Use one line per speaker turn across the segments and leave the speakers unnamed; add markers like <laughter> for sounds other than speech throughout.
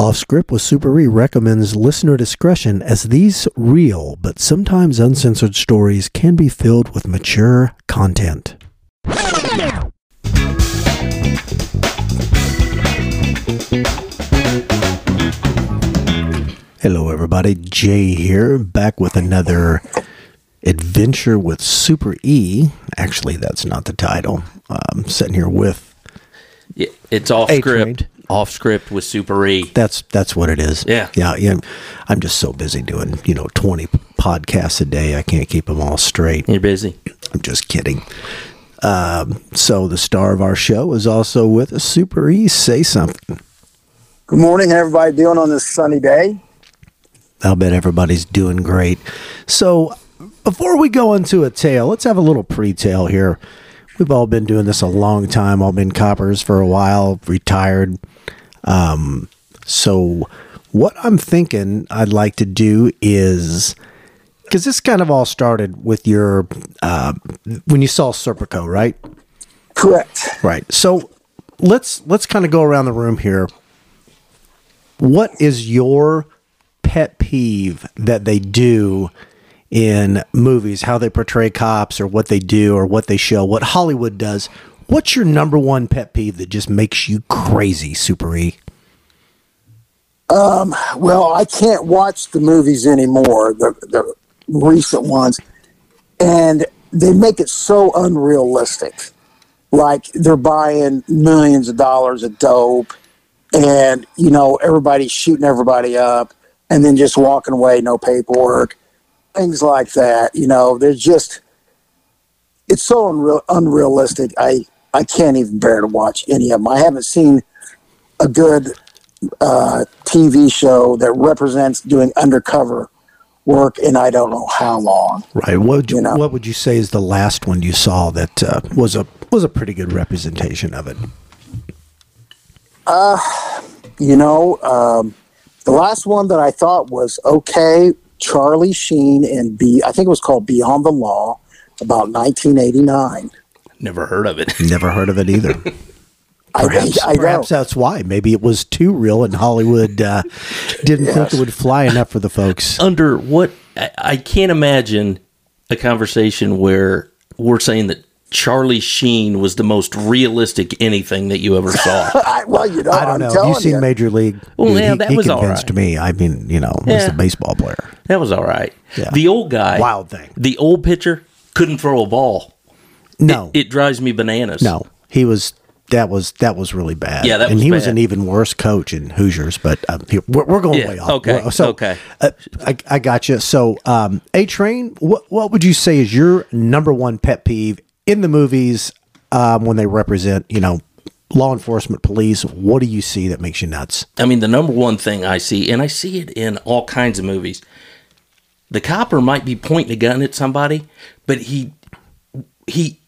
Off Script with Super E recommends listener discretion as these real but sometimes uncensored stories can be filled with mature content. Hello, everybody. Jay here, back with another adventure with Super E. Actually, that's not the title. I'm sitting here with
It's off
A-Train.
script. Off script with Super E.
That's that's what it is.
Yeah.
yeah, yeah. I'm just so busy doing you know 20 podcasts a day. I can't keep them all straight.
You're busy.
I'm just kidding. Um, so the star of our show is also with us. Super E. Say something.
Good morning, how everybody doing on this sunny day?
I'll bet everybody's doing great. So before we go into a tale, let's have a little pre-tale here. We've all been doing this a long time. All been coppers for a while, retired. Um, so what I'm thinking I'd like to do is because this kind of all started with your uh, when you saw Serpico, right?
Correct.
Right. So let's let's kind of go around the room here. What is your pet peeve that they do in movies, how they portray cops or what they do or what they show, what Hollywood does? What's your number one pet peeve that just makes you crazy, Super E?
Um, Well, I can't watch the movies anymore, the, the recent ones, and they make it so unrealistic. Like they're buying millions of dollars of dope, and you know everybody's shooting everybody up, and then just walking away, no paperwork, things like that. You know, they're just it's so unreal, unrealistic. I I can't even bear to watch any of them. I haven't seen a good uh, TV show that represents doing undercover work in I don't know how long.
Right. What would you,
You know.
what would you say is the last one you saw that uh, was a was a pretty good representation of it?
Uh, You know, um, the last one that I thought was okay, Charlie Sheen and B. I think it was called Beyond the Law, about 1989.
Never heard of it. <laughs>
Never heard of it either. <laughs>
I,
Perhaps,
I, I know.
perhaps that's why. Maybe it was too real, and Hollywood uh, <laughs> didn't think it would fly enough for the folks.
Under what? I, I can't imagine a conversation where we're saying that Charlie Sheen was the most realistic anything that you ever saw. <laughs>
I, well, you know,
I don't
am
know. Have you seen
you.
Major League?
Well, yeah,
he,
that
he
was all
convinced
right.
me. I mean, you know, he's
Yeah.
a baseball player.
that was all right.
Yeah.
The old guy,
Wild thing.
The old pitcher couldn't throw a ball.
No,
It drives me bananas.
no, he was. That was that was really bad.
Yeah, that
and
was
he was
bad.
an even worse coach in Hoosiers. But um, here, we're, we're going
Yeah,
way off.
okay,
We're- So,
okay.
uh, I, I got you. So, um, A Train, what what would you say is your number one pet peeve in the movies um, when they represent, you know, law enforcement, police? What do you see that makes you nuts?
I mean, the number one thing I see, and I see it in all kinds of movies, the copper might be pointing a gun at somebody, but he he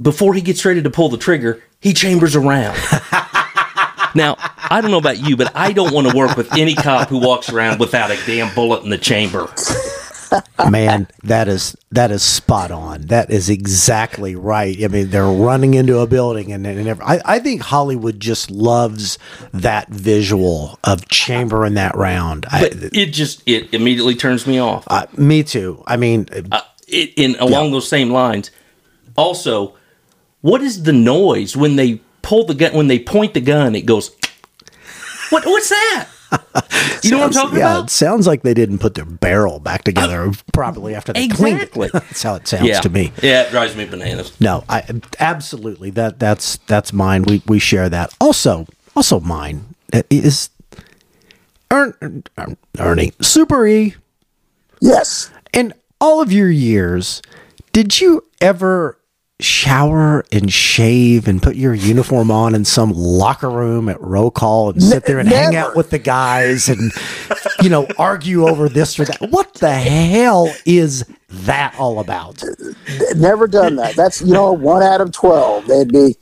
before he gets ready to pull the trigger, he chambers around. <laughs> now, I don't know about you, but I don't want to work with any cop who walks around without a damn bullet in the chamber.
Man, that is that is spot on. That is exactly right. I mean, they're running into a building, and, and every, I, I think Hollywood just loves that visual of chambering that round. I,
But it just it immediately turns me off.
uh, me too. I mean,
Uh, it, in along those same lines. Also, what is the noise when they pull the gun? When they point the gun, it goes. What? What's that? You know what I'm talking
yeah, it sounds like they didn't put their barrel back together uh, properly after they
Exactly.
cleaned it. <laughs> That's how it sounds
Yeah,
to me.
Yeah, it drives me bananas.
No, I absolutely that that's that's mine. We we share that. Also, also mine is Ern, Ern- Ernie Super E.
Yes.
In all of your years, did you ever shower and shave and put your uniform on in some locker room at roll call and sit there and hang out with the guys and you know argue over this or that? What the hell is that all about?
Never done that. That's you know one out of twelve. They'd be,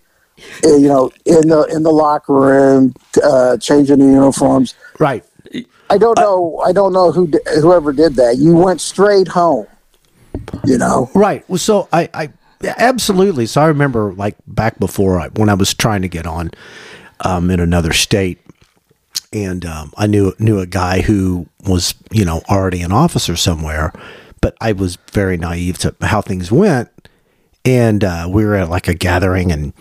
uh, you know, in the in the locker room, uh, changing the uniforms.
Right.
I don't know. I don't know who whoever did that. You went straight home. You know.
Right. Well, so I, I absolutely. So I remember like back before I, when I was trying to get on um, in another state, and um, I knew knew a guy who was you know already an officer somewhere, but I was very naive to how things went, and uh, we were at like a gathering, and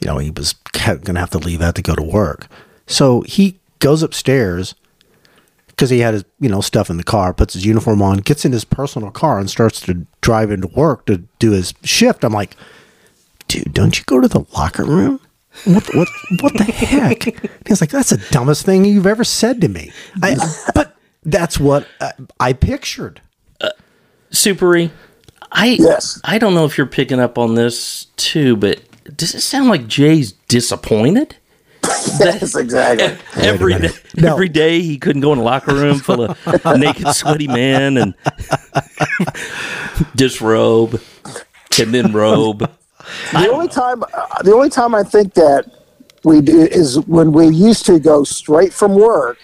you know he was going to have to leave out to go to work, so he goes upstairs because he had his you know stuff in the car, puts his uniform on, gets in his personal car, and starts to drive into work to do his shift. I'm like, dude, don't you go to the locker room? What what what the heck? <laughs> He's like, that's the dumbest thing you've ever said to me. I, <laughs> but that's what uh, I pictured.
Supery, I
Yes.
I don't know if you're picking up on this too, but does it sound like Jay's disappointed? <laughs>
Yes, exactly.
Every day,
no.
every day he couldn't go in a locker room full of <laughs> naked, sweaty men and <laughs> disrobe and then robe.
The only time, uh, the only time I think that we do is when we used to go straight from work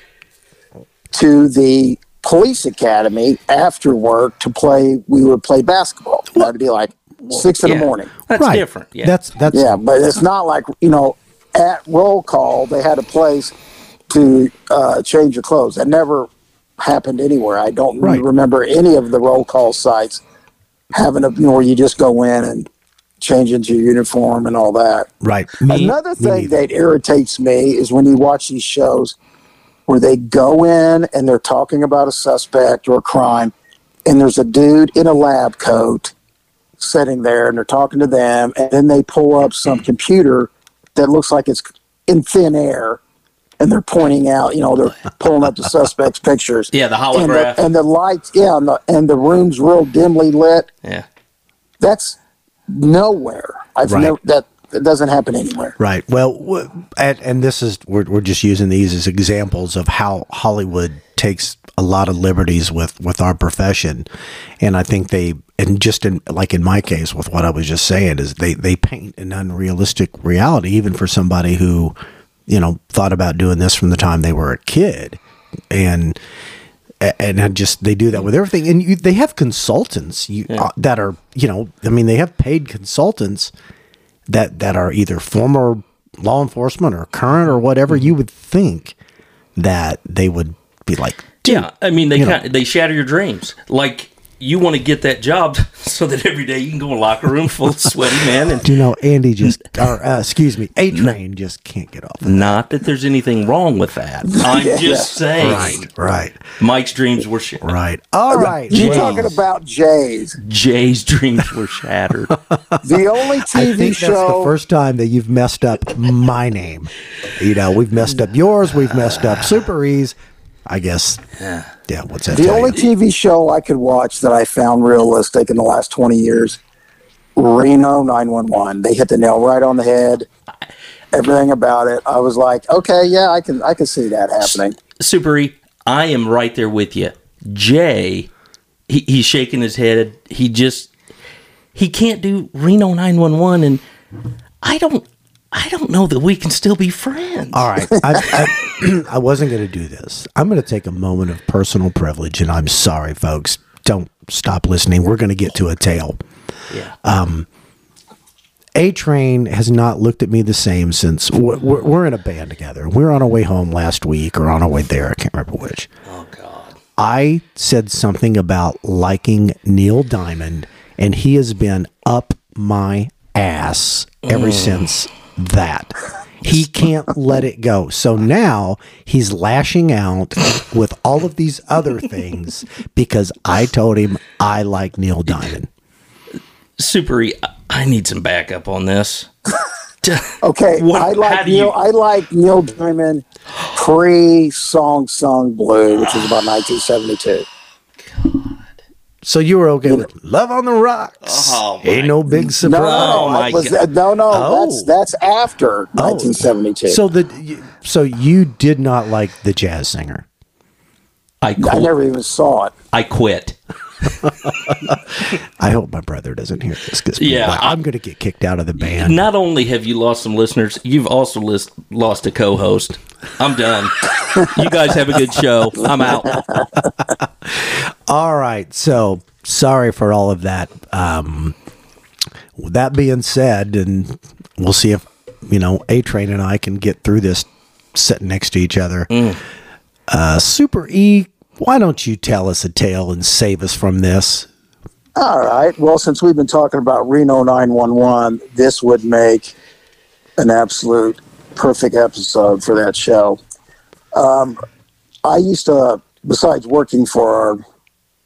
to the police academy after work to play. We would play basketball. That'd be like six in
Yeah,
the morning.
That's
right.
different. Yeah.
That's that's
Yeah, but it's not like you know at roll call they had a place to uh, change your clothes. That never happened anywhere. I don't
Right.
remember any of the roll call sites having a you know where you just go in and change into your uniform and all that.
right. Me-
Another thing that irritates me is when you watch these shows where they go in and they're talking about a suspect or a crime, and there's a dude in a lab coat sitting there and they're talking to them, and then they pull up some computer that looks like it's in thin air. And they're pointing out, you know, they're <laughs> pulling up the suspect's pictures.
Yeah, the
and the, and the lights, yeah, and the, and the room's real dimly lit.
yeah.
That's nowhere. I've
Right.
never that that doesn't happen anywhere.
Right. Well, and, and this is we're we're just using these as examples of how Hollywood takes a lot of liberties with with our profession, and I think they and just in like in my case with what I was just saying is they they paint an unrealistic reality even for somebody who you know thought about doing this from the time they were a kid, and and had just they do that with everything. And you, they have consultants you, uh, that are you know i mean they have paid consultants that that are either former law enforcement or current or whatever. You would think that they would be like dude,
Yeah, I mean they
you know.
kind they shatter your dreams. Like you want to get that job <laughs> so that every day you can go in a locker room full of sweaty men and
you know andy just or uh, excuse me a train just can't get off
not that there's anything wrong with that. <laughs> I'm just saying.
right right
Mike's dreams were shattered.
right all right
You're talking about Jays.
Jay's dreams were shattered. <laughs>
The only
I
TV
think
show.
that's the first time that you've messed up my name. You know, we've messed up yours. We've messed up Super E's. I guess. Yeah. What's that?
the
tell
only
you?
TV show I could watch that I found realistic in the last 20 years, Reno 911. They hit the nail right on the head. Everything about it. I was like, okay, yeah, I can, I can see that happening.
Super E, I am right there with you. Jay, he, he's shaking his head. He just he can't do Reno 911 and I don't I don't know that we can still be friends.
All right. I, I, <clears throat> I wasn't going to do this. I'm going to take a moment of personal privilege, and I'm sorry, folks. Don't stop listening. We're going to get to a tale.
Yeah.
Um, a Train has not looked at me the same since we're, we're we're in a band together. We were on our way home last week or on our way there. I can't remember which.
oh god.
I said something about liking Neil Diamond, and he has been up my ass ever mm. since that. He can't let it go. So now he's lashing out with all of these other things because I told him I like Neil Diamond.
Super I need some backup on this. <laughs>
Okay, <laughs>
What-
I like Neil.
you-
I like Neil Diamond pre Song Sung Blue, which is about 1972.
So you were okay with Love on the Rocks?
Oh,
Ain't no big
No,
surprise.
Oh, my
was,
God.
no, no,
Oh.
that's that's after 1972.
So the so you did not like the jazz singer.
I
I
quit.
never even saw it.
I quit. <laughs>
I hope my brother doesn't hear this because
Yeah,
I'm going to get kicked out of the band.
Not only have you lost some listeners, you've also list, lost a co-host. I'm done. <laughs> you guys have a good show. I'm out. <laughs>
All right, so sorry for all of that. Um, with that being said, and we'll see if you know A Train and I can get through this sitting next to each other.
Mm.
Uh, Super E, why don't you tell us a tale and save us from this?
All right. Well, since we've been talking about Reno 911, this would make an absolute perfect episode for that show. Um, I used to, besides working for our,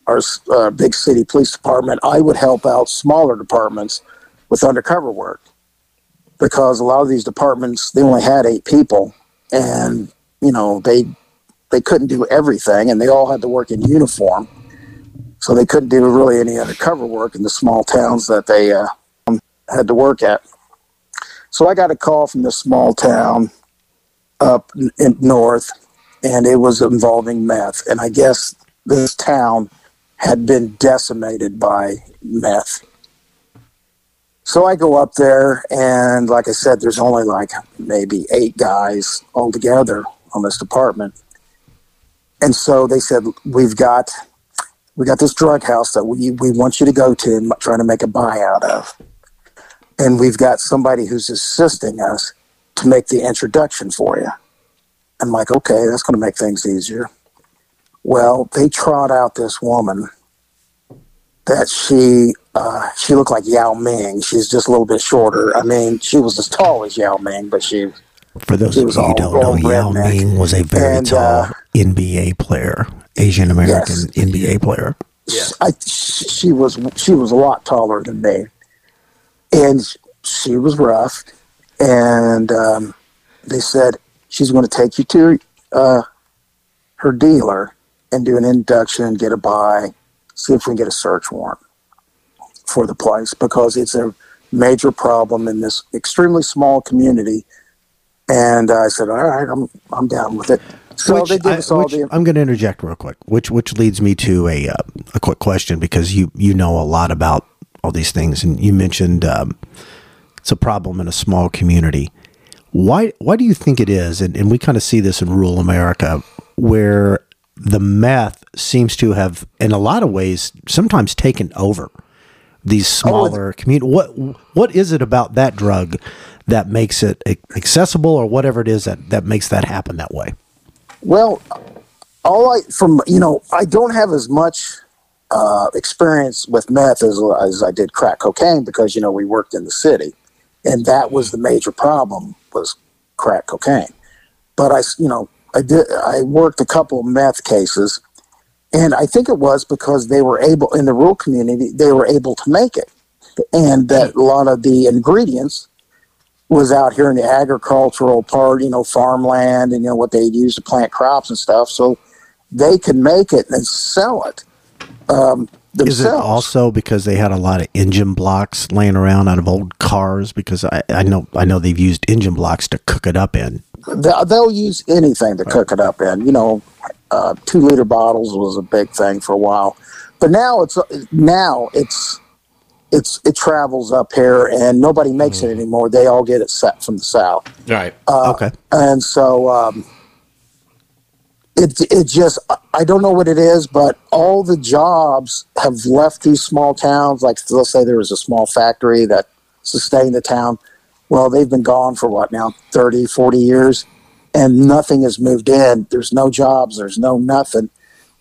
our uh, big city police department, I would help out smaller departments with undercover work because a lot of these departments they only had eight people, and you know they they couldn't do everything, and they all had to work in uniform so they couldn't do really any undercover work in the small towns that they uh, had to work at. So I got a call from this small town up in north, and it was involving meth. And I guess this town had been decimated by meth. So I go up there, and like I said, there's only like maybe eight guys altogether on this department. And so they said, We've got we got this drug house that we, we want you to go to and to make a buyout of. And we've got somebody who's assisting us to make the introduction for you. I'm like, okay, that's going to make things easier. Well, they trot out this woman that she uh, she looked like Yao Ming. She's just a little bit shorter. I mean, she was as tall as Yao Ming, but she
For those
She
of
was
you who
all-
don't know, Yao
redneck.
Ming was a very
And,
tall
uh,
NBA player, Asian American
Yes.
NBA player.
I, she was she was a lot taller than me, and she was rough. And um, they said she's going to take you to uh, her dealer and do an induction, get a buy, see if we can get a search warrant for the place because it's a major problem in this extremely small community. And I said, "All right, I'm I'm down with it." So
Which
they give
I,
us all
which-
the
I'm going to interject real quick, which which leads me to a uh, a quick question because you you know a lot about all these things, and you mentioned um, it's a problem in a small community. Why why do you think it is? And, and we kind of see this in rural America, where the meth seems to have, in a lot of ways, sometimes taken over these smaller community. What what is it about that drug that makes it accessible, or whatever it is that that makes that happen that way?
Well, all I from you know, I don't have as much uh, experience with meth as, as I did crack cocaine because you know we worked in the city, and that was the major problem was crack cocaine. But I, you know, I did I worked a couple of meth cases, and I think it was because they were able in the rural community they were able to make it, and that a lot of the ingredients was out here in the agricultural part, you know, farmland and you know what they'd use to plant crops and stuff. So they could make it and sell it um, themselves.
Is it also because they had a lot of engine blocks laying around out of old cars? Because I, I know I know they've used engine blocks to cook it up in.
They- They'll use anything to cook it up in. You know, uh, two liter bottles was a big thing for a while, but now it's now it's it's it travels up here and nobody makes it anymore. They all get it set from the south.
Right.
okay,
and so um, it it just I don't know what it is, but all the jobs have left these small towns. Like let's say there was a small factory that sustained the town. Well, they've been gone for what now 30, 40 years, and nothing has moved in. There's no jobs. There's no nothing.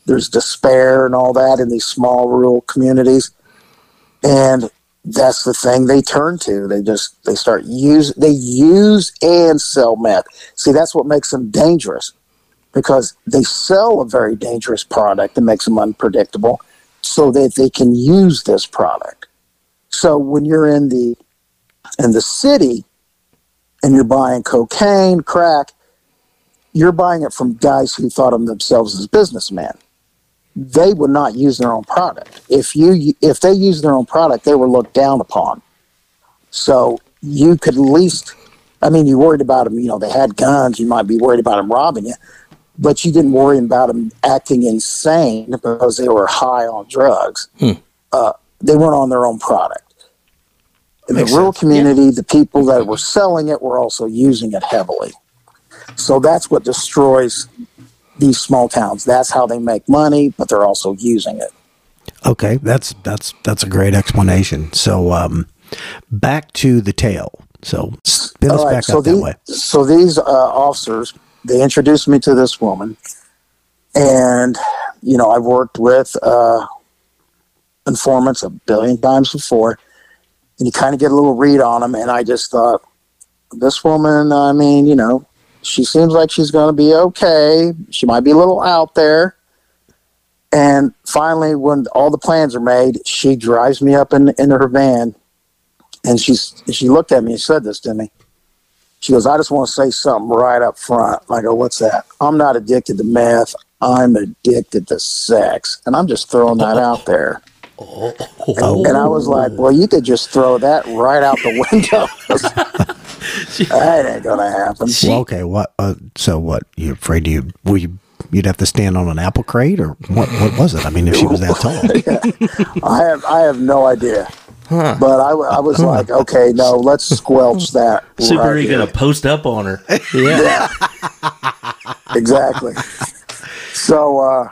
There's despair and all that in these small rural communities, and that's the thing they turn to. They just they start use they use and sell meth. See, that's what makes them dangerous because they sell a very dangerous product that makes them unpredictable, so that they can use this product. So when you're in the in the city and you're buying cocaine, crack, you're buying it from guys who thought of themselves as businessmen they would not use their own product. If you if they used their own product, they were looked down upon. So you could at least, I mean, you worried about them. You know, they had guns. You might be worried about them robbing you, but you didn't worry about them acting insane because they were high on drugs. Uh, they weren't on their own product. In the rural
sense.
community, the people that were selling it were also using it heavily. So that's what destroys these small towns. That's how they make money, but they're also using it.
okay, that's that's that's a great explanation. So, um, back to the tale. So spin us
All right,
back
so
up that way.
So these uh, officers, they introduced me to this woman, and you know I've worked with uh, informants a billion times before, and you kind of get a little read on them, and I just thought this woman. I mean, you know, she seems like she's going to be okay. She might be a little out there. And finally, when all the plans are made, she drives me up in her van, and she's she looked at me and said this to me. She goes, "I just want to say something right up front." I go, "What's that?" I'm not addicted to meth. I'm addicted to sex, and I'm just throwing that out there. <laughs> And, and I was like, "Well, you could just throw that right out the window." <laughs> that ain't gonna happen.
Well, okay. What? Uh, so what? You afraid you? Were you? You'd have to stand on an apple crate, or what? What was it? I mean, if she was that <laughs> tall.
I have I have no idea. But I, I was like, okay, no, let's squelch that. <laughs>
Super
right
gonna post up on her.
Yeah. exactly. So, uh,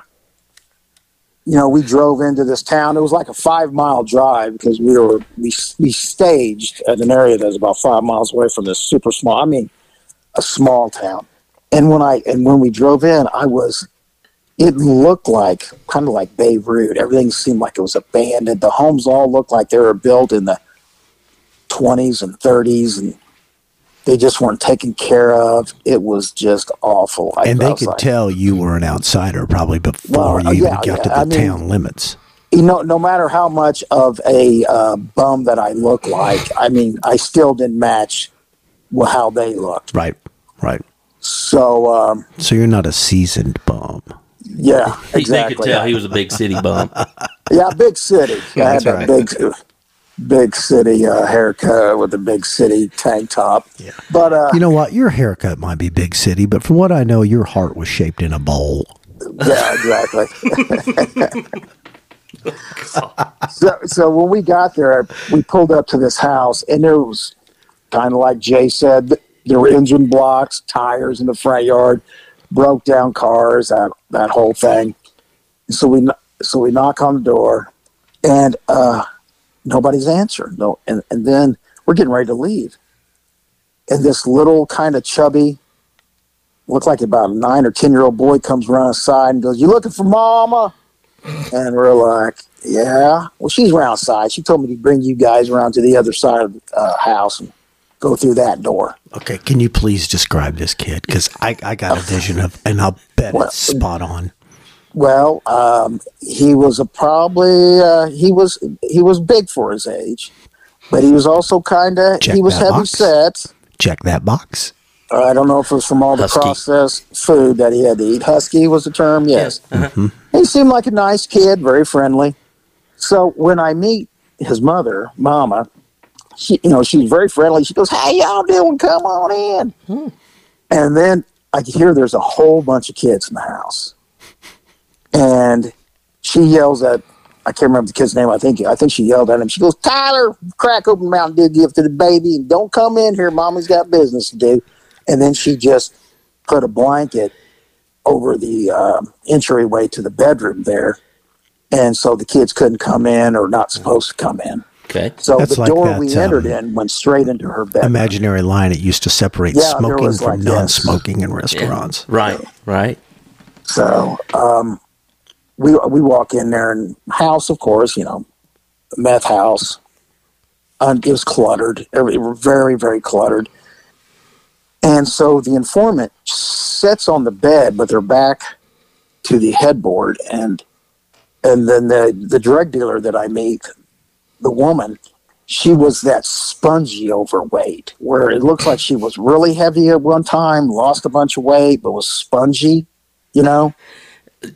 you know, we drove into this town. It was like a five mile drive because we were we we staged at an area that was about five miles away from this super small. I mean, a small town. And when I and when we drove in, I was. It looked like kind of like Beirut. Everything seemed like it was abandoned. The homes all looked like they were built in the 20s and 30s, and they just weren't taken care of. It was just awful. I,
and
I
they
was
could
like,
tell you were an outsider probably before
Well,
you
uh,
even got
yeah,
to the
I mean-
town limits.
you know, no matter how much of a uh, bum that I look like, I mean, I still didn't match how they looked.
Right. Right.
So, um,
So you're not a seasoned bum.
yeah,
They
exactly.
could tell he was a big city bum. <laughs>
Yeah, big city. I had
that's right.
big, big city uh, haircut with a big city tank top.
Yeah.
But uh,
You know what? Your haircut might be big city, but from what I know, your heart was shaped in a bowl.
yeah, exactly. <laughs> so, so when we got there, we pulled up to this house, and there was kind of like Jay said, there were engine blocks, tires in the front yard, broke down cars, that that whole thing. So we so we knock on the door, and uh, nobody's answered. No, and and then we're getting ready to leave, and this little kind of chubby looked like about a nine or ten year old boy comes around the side and goes, "You looking for Mama?" And we're like, "Yeah." Well, she's around outside. She told me to bring you guys around to the other side of the uh, house and go through that door.
Okay, can you please describe this kid? Because I, I got a <laughs> vision of, and I'll bet
Well,
it's spot on.
Well, um, he was a probably uh, he was he was big for his age, but he was also kind of he was heavy
box.
set.
Check that box.
Uh, I don't know if it was from all the
Husky.
processed food that he had to eat. Husky was the term, yes.
Uh-huh.
He seemed like a nice kid, very friendly. So when I meet his mother, Mama, she, you know, she's very friendly. She goes, "How y'all doing? Come on in." And then I could hear there's a whole bunch of kids in the house, and she yells at. I can't remember the kid's name. I think I think she yelled at him. She goes, "Tyler, crack open Mountain Dew gift to the baby, and don't come in here. Mommy's got business to do." And then she just put a blanket over the um, entryway to the bedroom there, and so the kids couldn't come in or not supposed to come in.
Okay.
So
That's
the
like
door
that,
we entered
um,
in went straight into her bedroom.
Imaginary line. It used to separate
Yeah,
smoking from
like
non-smoking in
Yeah.
restaurants.
Right. Right.
So um, we we walk in there and house, of course, you know, meth house. And it was cluttered. Very very cluttered. And so the informant sits on the bed with her back to the headboard, and and then the the drug dealer that I meet, the woman, she was that spongy overweight, where it looks like she was really heavy at one time, lost a bunch of weight, but was spongy, you know.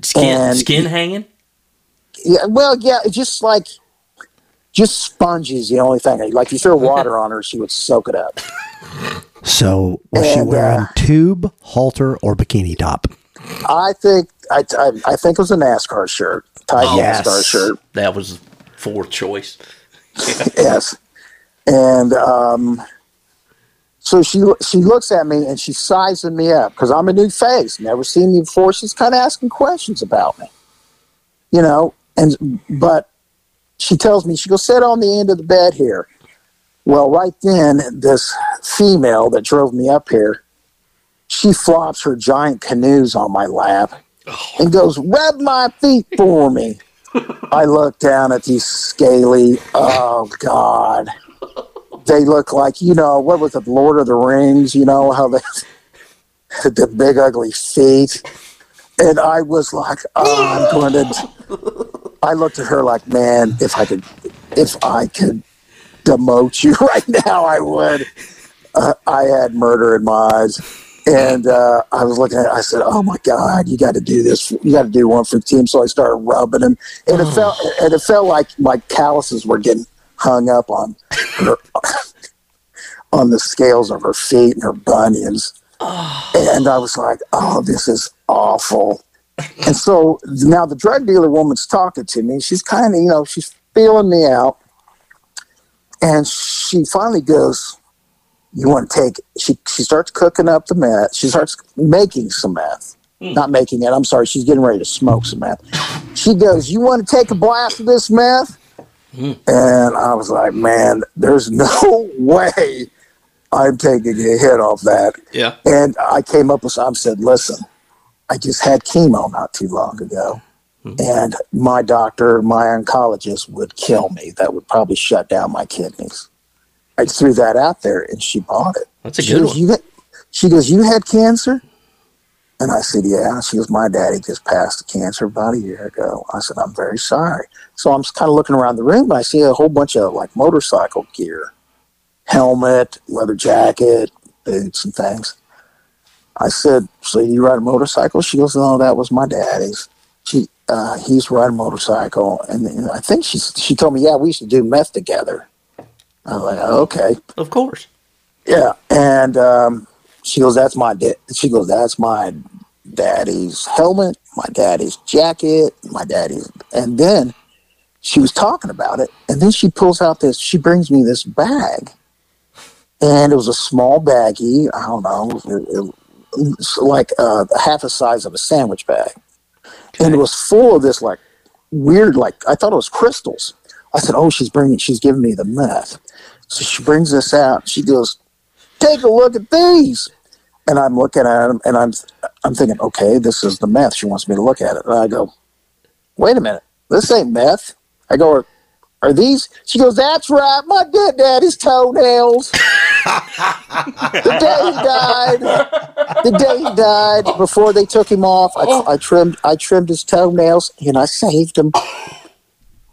Skin
And-
skin hanging.
Yeah, well, yeah, just like just spongy is the only thing. Like you throw water on her, she would soak it up.
So was she wearing
uh,
tube, halter, or bikini top?
I think I, I, I think it was a NASCAR shirt, tight
Oh,
NASCAR shirt.
That was fourth choice. <laughs>
yes. And um, so she she looks at me and she's sizing me up because I'm a new face, never seen me before. She's kind of asking questions about me, you know. And but she tells me she goes sit on the end of the bed here. Well, right then this female that drove me up here, she flops her giant canoes on my lap and oh. goes, rub my feet for me. <laughs> I look down at these scaly, oh God. They look like, you know, what was it, Lord of the Rings, you know, how they, <laughs> the big ugly feet. And I was like, oh, I'm going to, <laughs> I looked at her like, man, if I could, if I could demote you <laughs> right now, I would. Uh, I had murder in my eyes. And uh, I was looking at it, I said, Oh my God, you got to do this. You got to do one for the team. So I started rubbing him. And it felt and it felt like my calluses were getting hung up on her, <coughs> on the scales of her feet and her bunions. And I was like, Oh, this is awful. And so now the drug dealer woman's talking to me. She's kind of, you know, she's feeling me out. And she finally goes, you want to take she she starts cooking up the meth she starts making some meth hmm. not making it i'm sorry she's getting ready to smoke some meth she goes you want to take a blast of this meth and i was like man there's no <laughs> way i'm taking a hit off that
Yeah.
and i came up with i said listen i just had chemo not too long ago mm-hmm. and my doctor my oncologist would kill me that would probably shut down my kidneys I threw that out there and she bought it.
That's a
she
good
goes,
one.
You had, she goes, You had cancer? And I said, Yeah. She goes, My daddy just passed of cancer about a year ago. I said, I'm very sorry. So I'm kind of looking around the room and I see a whole bunch of like motorcycle gear helmet, leather jacket, boots, and things. I said, So you ride a motorcycle? She goes, No, that was my daddy's. She, uh, he's riding a motorcycle. And, and I think she, she told me, Yeah, we used to do meth together. I was like, Okay.
Of course.
Yeah, and um, she goes, "That's my da-. She goes, "That's my daddy's helmet, my daddy's jacket, my daddy's." And then she was talking about it, and then she pulls out this. She brings me this bag, and it was a small baggie. I don't know, it, it, like uh, half the size of a sandwich bag, and it was full of this like weird, like I thought it was crystals. I said, "Oh, she's bringing, she's giving me the meth." So she brings this out. She goes, "Take a look at these." And I'm looking at them, and I'm I'm thinking, okay, this is the meth. She wants me to look at it, and I go, "Wait a minute, this ain't meth." I go, "Are, are these?" She goes, "That's right, my good daddy's toenails." <laughs> the day he died, the day he died, before they took him off, I, I trimmed I trimmed his toenails, and I saved him.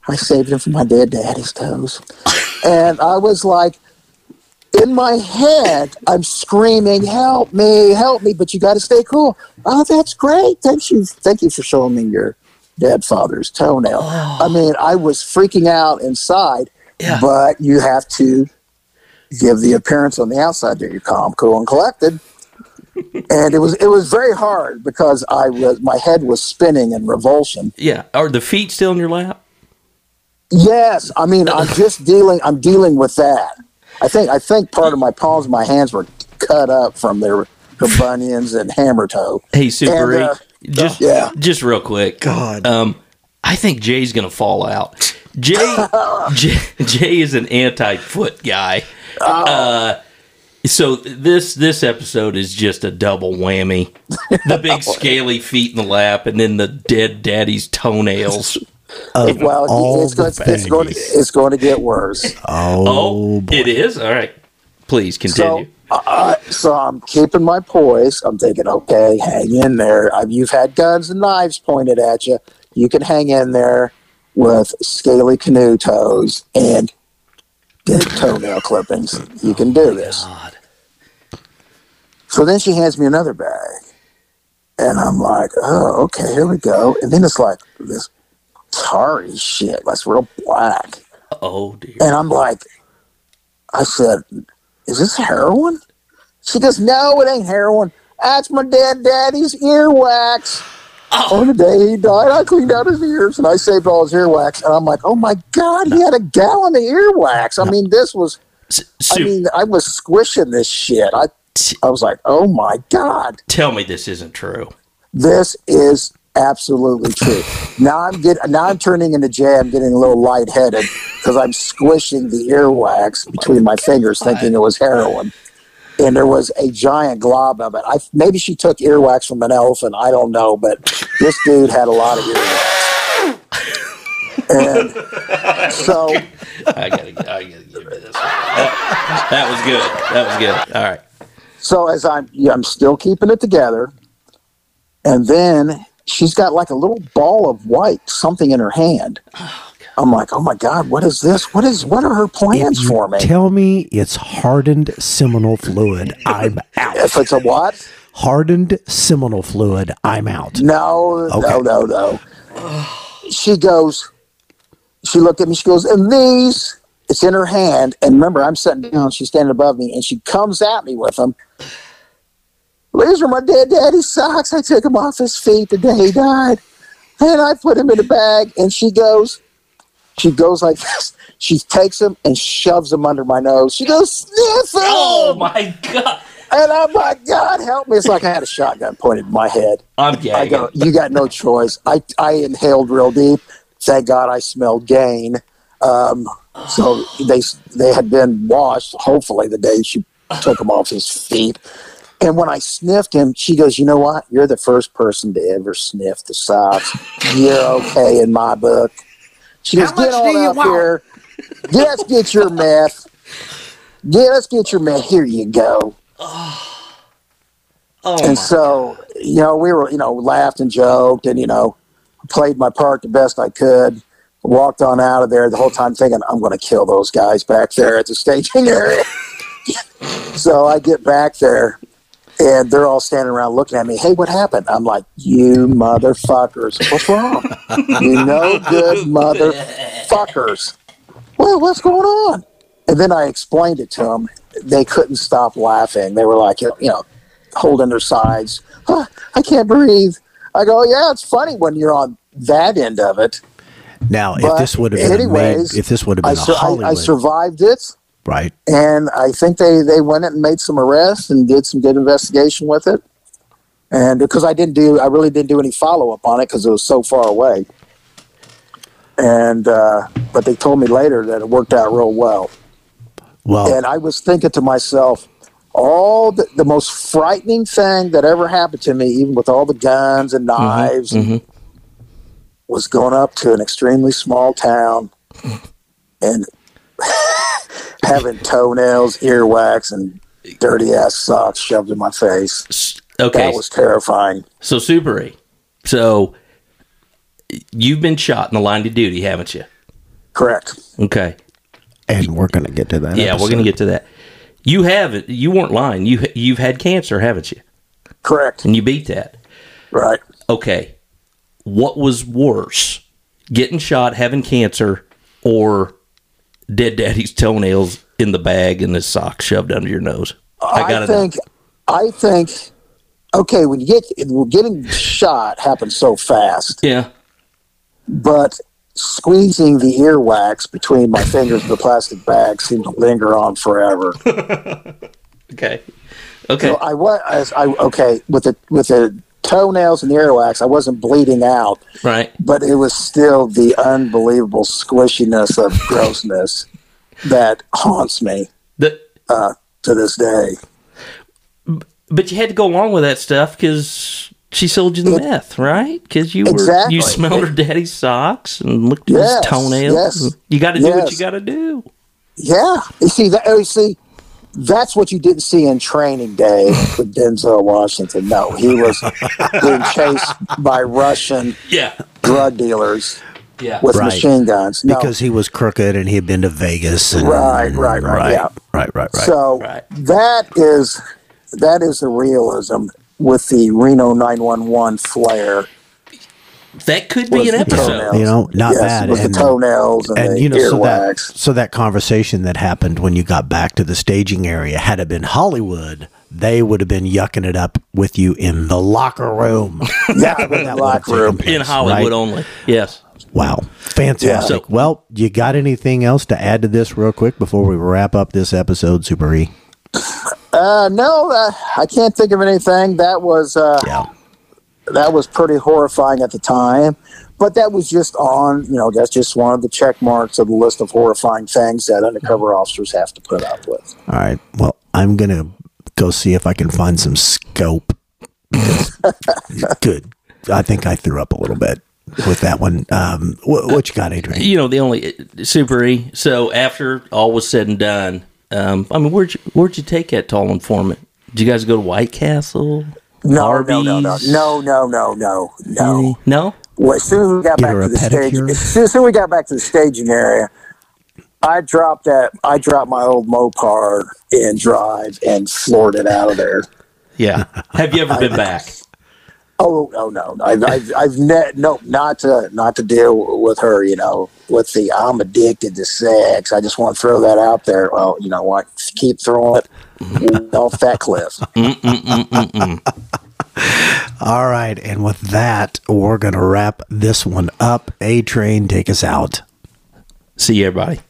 I saved him from my dead daddy's toes. And I was like, in my head, I'm screaming, "Help me! Help me!" But you got to stay cool. Oh, that's great. Thank you. Thank you for showing me your dead father's toenail. I oh. mean, I was freaking out inside,
Yeah.
but you have to give the appearance on the outside that you're calm, cool, and collected. and it was it was very hard because I was my head was spinning in revulsion.
Yeah. Are the feet still in your lap?
Yes, I mean I'm <laughs> just dealing. I'm dealing with that. I think I think part of my palms, and my hands were cut up from their, their <laughs> bunions and hammer toe.
Hey, Super
And,
E,
uh,
just
yeah.
just real quick.
God.
Um, I think Jay's gonna fall out. Jay, <laughs> Jay, Jay is an anti-foot guy.
Oh.
Uh, so this this episode is just a double whammy: the big <laughs> scaly feet in the lap, and then the dead daddy's toenails.
Of
Well,
all
it's, going,
the
it's going to it's going to get worse.
Oh,
Oh,
boy.
it is all right. Please
So,
continue.
uh, so I'm keeping my poise. I'm thinking, okay, hang in there. i you've had guns and knives pointed at you. You can hang in there with scaly canoe toes and dead toenail clippings. You can do this.
God.
So then she hands me another bag. And I'm like, oh, okay, here we go. And then it's like this tarry shit, that's real black.
Oh dear.
And I'm like, I said, is this heroin? She goes, no, it ain't heroin. That's my dead daddy's earwax.
Oh.
On the day he died, I cleaned out his ears and I saved all his earwax. And I'm like, oh my God, he had a gallon of earwax. I mean, this was,
S-
I mean, I was squishing this shit. I, I was like, oh my God,
tell me this isn't true.
this is absolutely true. now I'm getting, now I'm turning into Jay. I'm getting a little lightheaded because I'm squishing the earwax between my fingers, thinking it was heroin. and there was a giant glob of it. I maybe she took earwax from an elephant. I don't know, but this dude had a lot of earwax. And so <laughs>
I gotta, I gotta give you this. That, that was good. That was good. All right.
So as I'm, yeah, I'm still keeping it together, and then she's got like a little ball of white something in her hand. Oh, I'm like, oh my god, what is this? What is? What are her plans for me?
Tell me it's hardened seminal fluid. I'm <laughs> out.
if it's a what?
Hardened seminal fluid. I'm out.
No,
Okay.
no, no, no. She goes. She looked at me. She goes, and these. It's in her hand, and remember, I'm sitting down. She's standing above me, and she comes at me with them. These are my dead daddy's socks. I took him off his feet the day he died, and I put him in a bag. And she goes, she goes like this. She takes him and shoves him under my nose. She goes, sniff him.
Oh my god!
And I'm like, God help me. It's like I had a shotgun pointed at my head.
I'm
I go, you got no choice. I, I inhaled real deep. Thank God I smelled gain. Um, so they they had been washed, hopefully, the day she took him off his feet. And when I sniffed him, she goes, You know what? You're the first person to ever sniff the socks. You're okay in my book. She goes, Get on up
want?"
here. Let's get your meth. Yeah, let's get your meth. Here you go.
oh my.
and so you know we were you know laughed and joked and you know played my part the best i could walked on out of there the whole time thinking i'm going to kill those guys back there at the staging <laughs> area so i get back there and they're all standing around looking at me hey what happened? I'm like you motherfuckers. What's wrong? You no good <laughs> motherfuckers. Well what's going on? And then i explained it to them they couldn't stop laughing. They were like you know holding their sides. "Huh, I can't breathe. I go, yeah, it's funny when you're on that end of it.
Now, if this would have been
anyways,
made, if this would have
I,
been
sur-
a
I,
Hollywood,
I survived it,
right?
and I think they they went and made some arrests and did some good investigation with it. And because I didn't do, I really didn't do any follow up on it because it was so far away. And uh, but they told me later that it worked out real well.
Well,
And I was thinking to myself, all the, the most frightening thing that ever happened to me, even with all the guns and knives,
mhm.
was going up to an extremely small town and <laughs> having toenails, earwax, and dirty ass socks shoved in my face.
Okay.
That was terrifying.
so Super E. So you've been shot in the line of duty, haven't you?
Correct.
Okay.
and we're going to get to that.
Yeah, we're going to get to that. You have it. You weren't lying. You you've had cancer, haven't you?
Correct.
And you beat that.
Right.
Okay. What was worse? Getting shot, having cancer, or dead daddy's toenails in the bag and his sock shoved under your nose? I
I,
gotta
think. I think. Okay, when you get well, getting shot happens so fast.
Yeah.
but squeezing the earwax between my fingers in the plastic bag seemed to linger on forever. <laughs>
Okay. Okay.
So I was I, I okay with the with the toenails and earwax. I wasn't bleeding out,
Right.
but it was still the unbelievable squishiness of <laughs> grossness that haunts me
The,
uh, to this day.
but you had to go along with that stuff because she sold you the meth, right? Because you were
Exactly.
you smelled her daddy's socks and looked at
Yes,
his toenails.
yes,
You got to do what you got to do.
Yeah, you see that. You see, that's what you didn't see in Training Day with Denzel Washington. No, he was being <laughs> chased by Russian
Yeah.
drug dealers
Yeah.
with
Right.
machine guns. No.
because he was crooked and he had been to Vegas. And,
Right, right, right,
right,
yeah.
right, right, right.
so
Right.
that is that is the realism with the Reno 911 flair.
That could be an episode.
toenails.
You know, not
yes,
bad.
With
And-
the toenails and,
and
the
you know, so that
earwax.
so that conversation that happened when you got back to the staging area, had it been Hollywood, they would have been yucking it up with you in the locker room. <laughs>
yeah, in
That
locker room.
taken
In Hollywood
right?
only. Yes.
Wow, fantastic.
Yeah. So-
well, you got anything else to add to this, real quick, before we wrap up this episode, Super E?
Uh, no, uh, I can't think of anything. That was uh,
Yeah.
That was pretty horrifying at the time. But that was just on, you know, that's just one of the check marks of the list of horrifying things that undercover officers have to put up with.
All right. Well, I'm going to go see if I can find some scope. <laughs> Good. I think I threw up a little bit with that one. Um, what, what you got, Adrian?
You know, the only Super E. So after all was said and done, um, I mean, where'd you, where'd you take that tall informant? Did you guys go to White Castle?
No, no, no, no, no, no, no, no, no.
No?
Well, as soon as we got
Get
back to
a
the stage,
pedicure?
as soon as we got back to the staging area, I dropped that. I dropped my old Mopar in drive and floored it out of there.
Yeah. <laughs> Have you ever been back?
Oh, oh no, I've, I've, I've ne- no, not to, not to deal with her. You know, with the I'm addicted to sex. I just want to throw that out there. Well, you know what? Keep throwing it off that cliff. <laughs>
All right. And with that, we're going to wrap this one up. A Train, take us out.
See you, everybody.